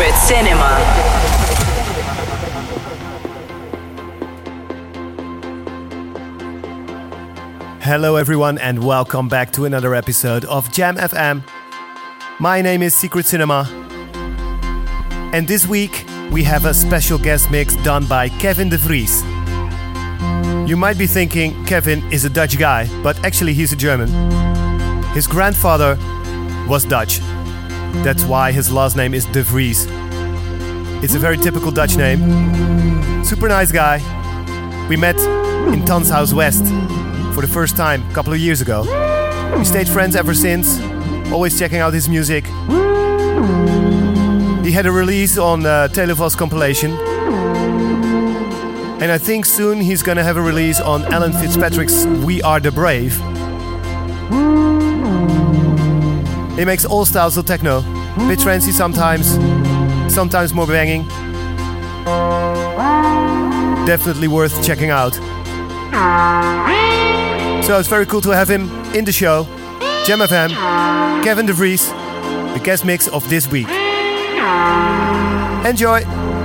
Secret Cinema. Hello, everyone, and welcome back to another episode of Jam FM. My name is Secret Cinema, and this week we have a special guest mix done by Kevin de Vries. You might be thinking Kevin is a Dutch guy, but actually he's a German. His grandfather was Dutch. That's why his last name is de Vries. It's a very typical Dutch name. Super nice guy. We met in Tanzhaus West for the first time a couple of years ago. We stayed friends ever since, always checking out his music. He had a release on uh, Televos compilation. And I think soon he's gonna have a release on Alan Fitzpatrick's We Are the Brave. He makes all styles of techno, bit trancy sometimes, sometimes more banging. Definitely worth checking out. So it's very cool to have him in the show. Jam FM, Kevin de Vries, the guest mix of this week. Enjoy!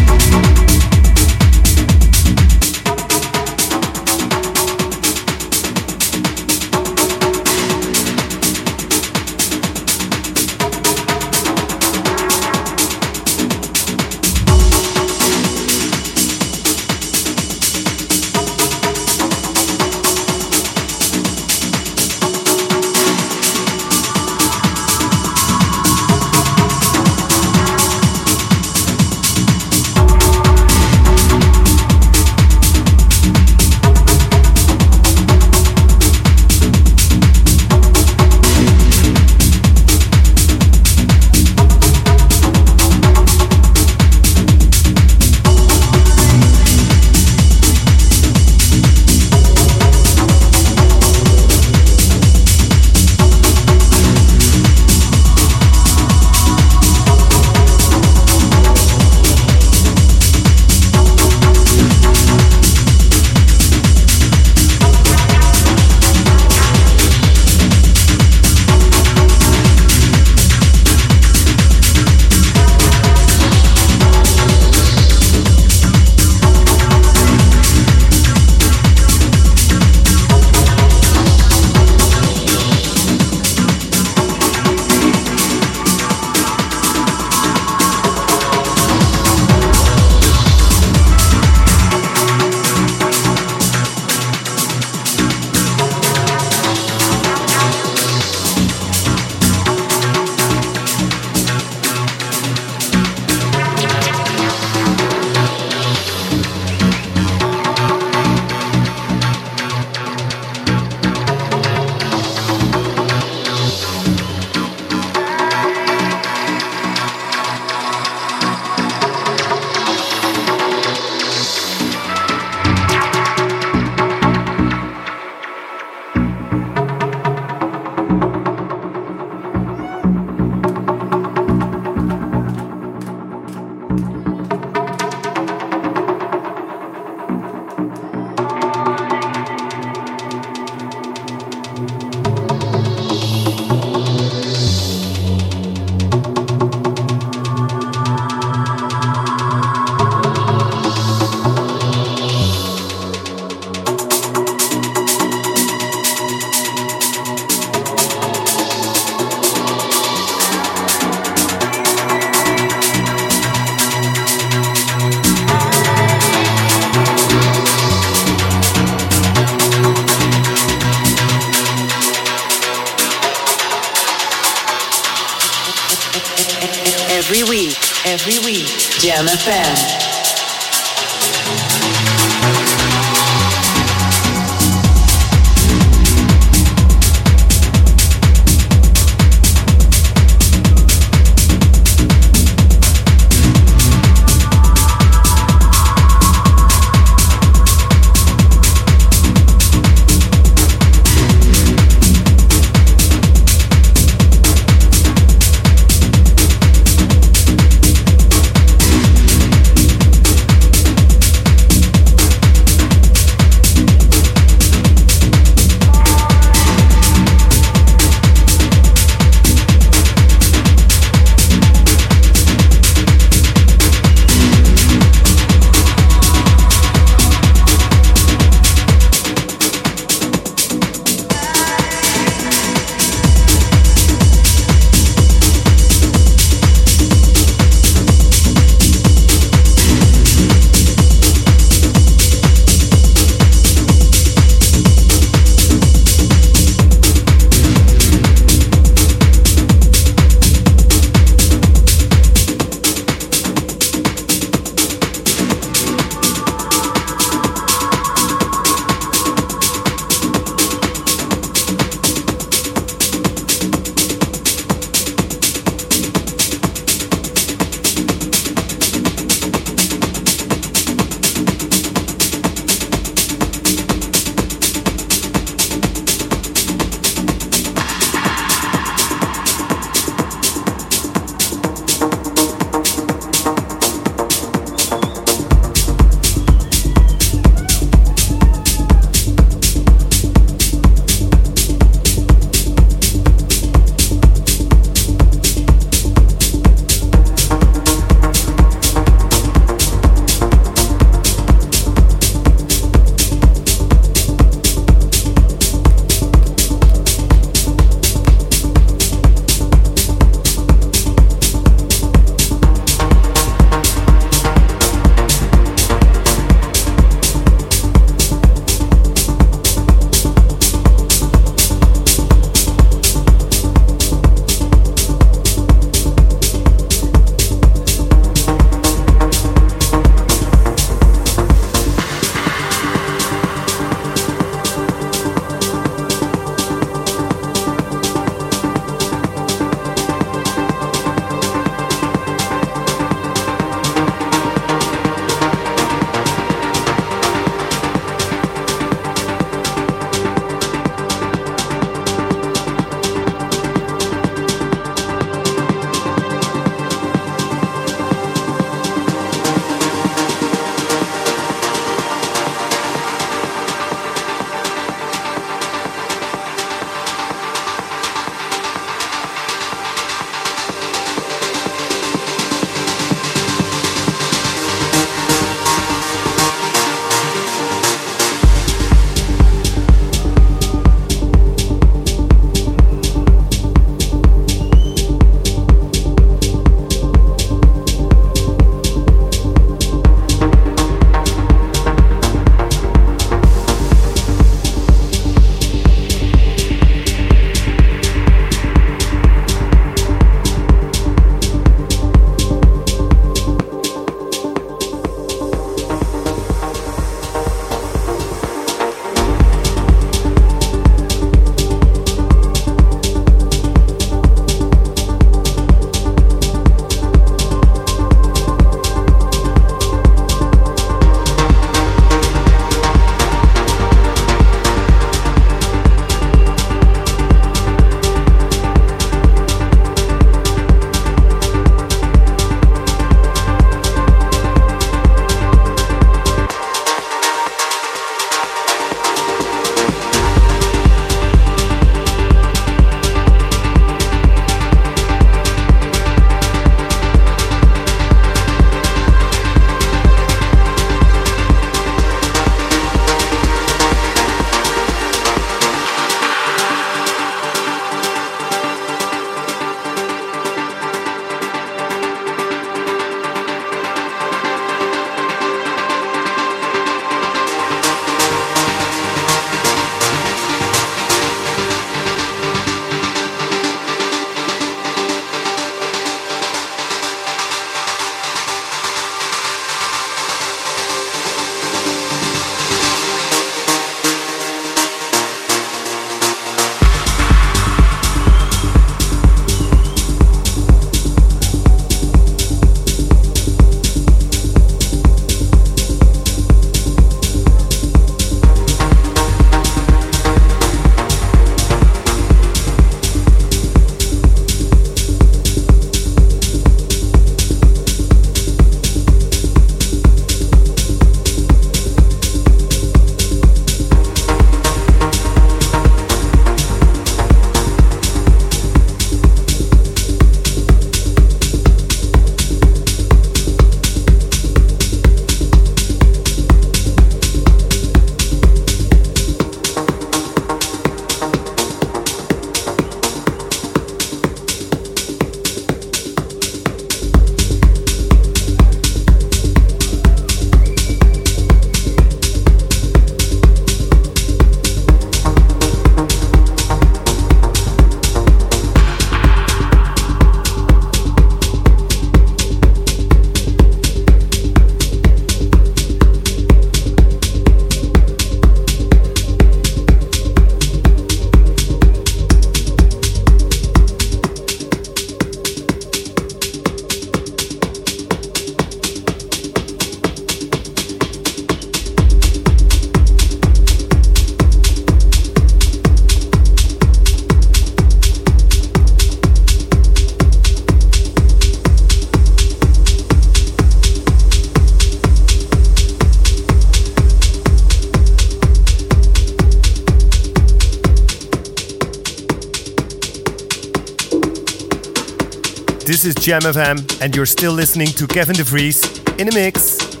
This is Jam FM, and you're still listening to Kevin de Vries in a mix.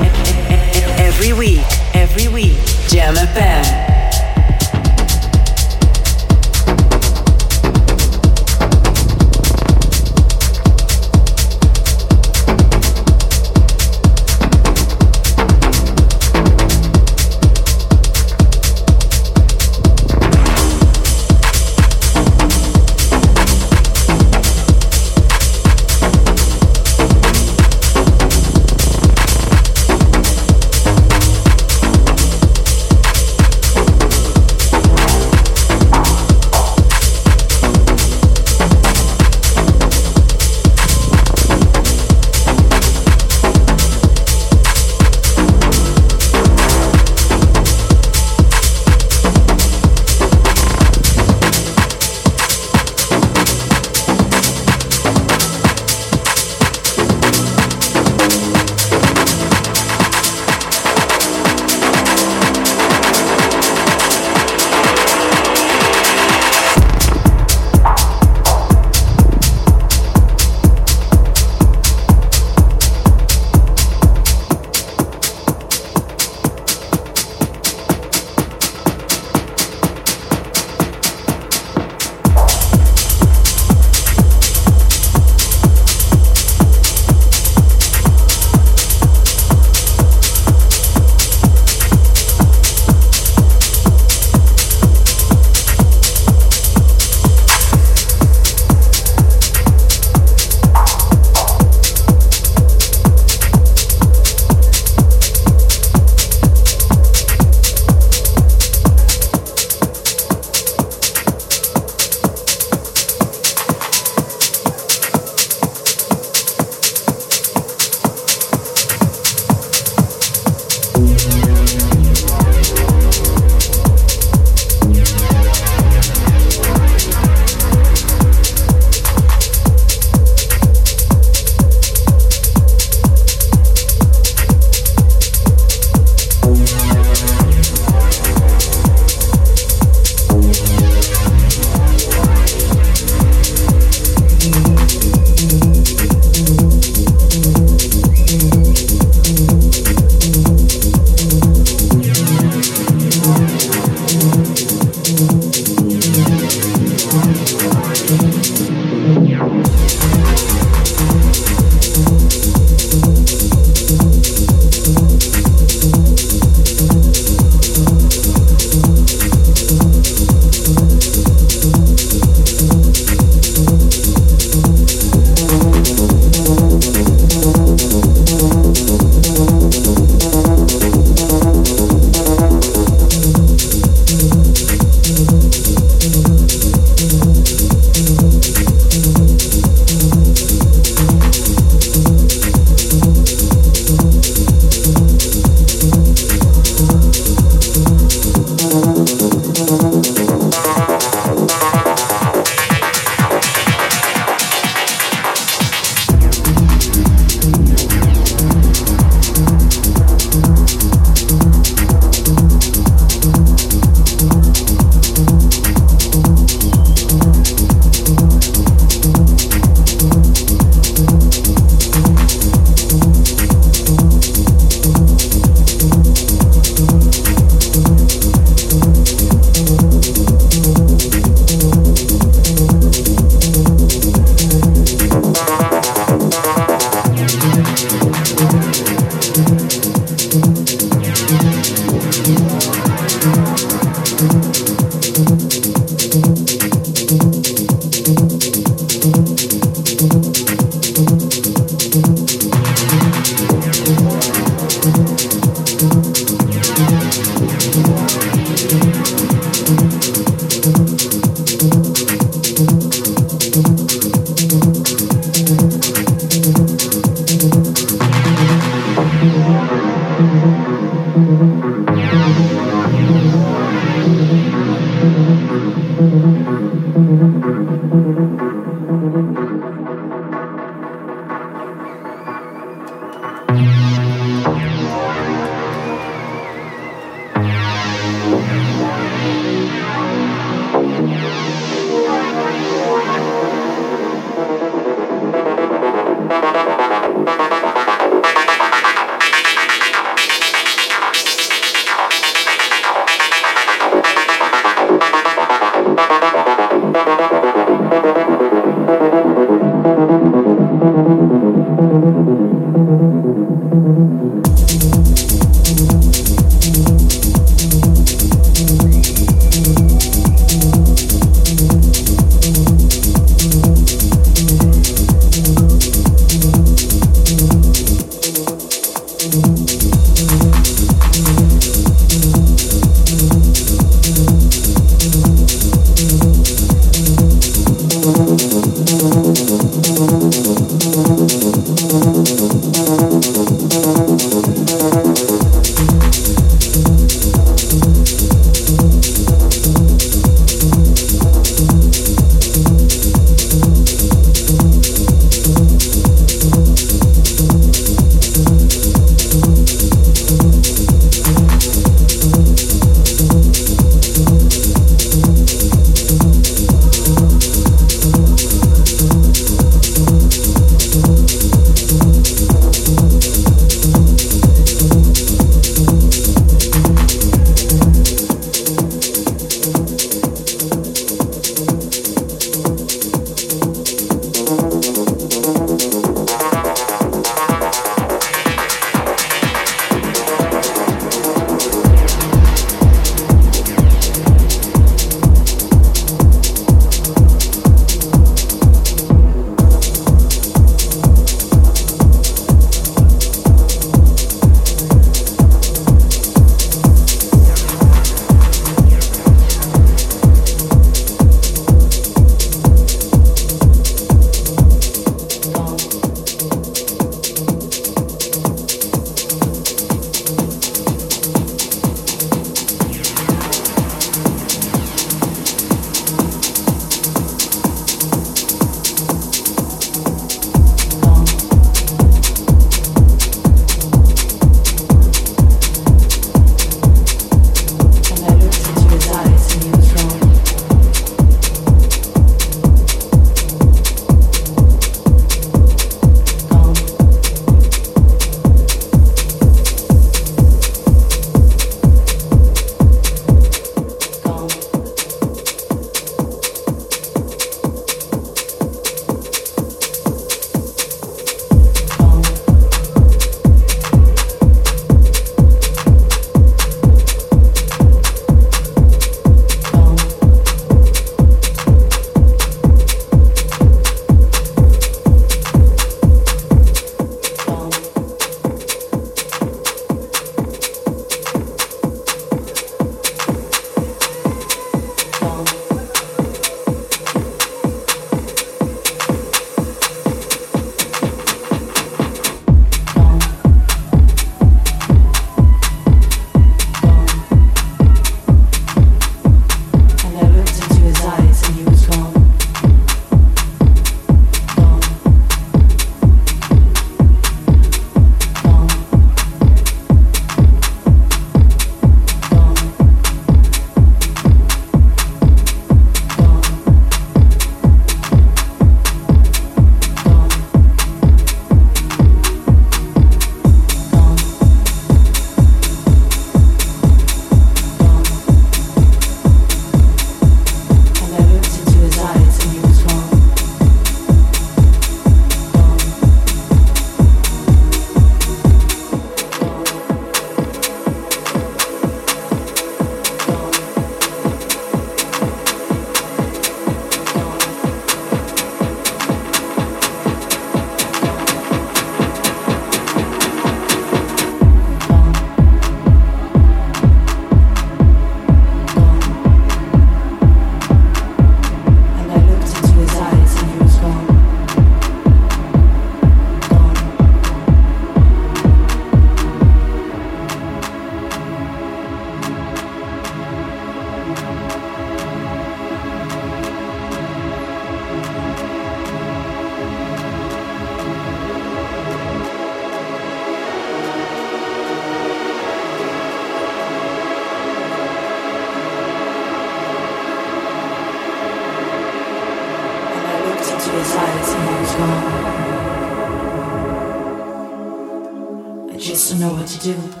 I just don't know what to do.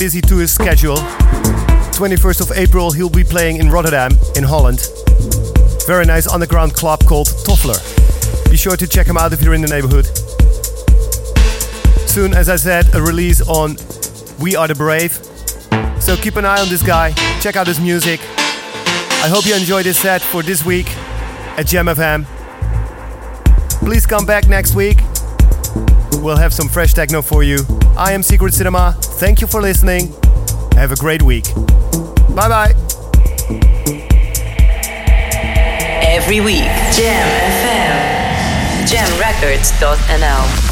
Busy tour schedule. 21st of April, he'll be playing in Rotterdam, in Holland. Very nice underground club called Toffler. Be sure to check him out if you're in the neighborhood. Soon, as I said, a release on We Are the Brave. So keep an eye on this guy, check out his music. I hope you enjoyed this set for this week at Jam FM. Please come back next week. We'll have some fresh techno for you. I am Secret Cinema. Thank you for listening. Have a great week. Bye bye. Every week, Jam FM. Jamrecords.nl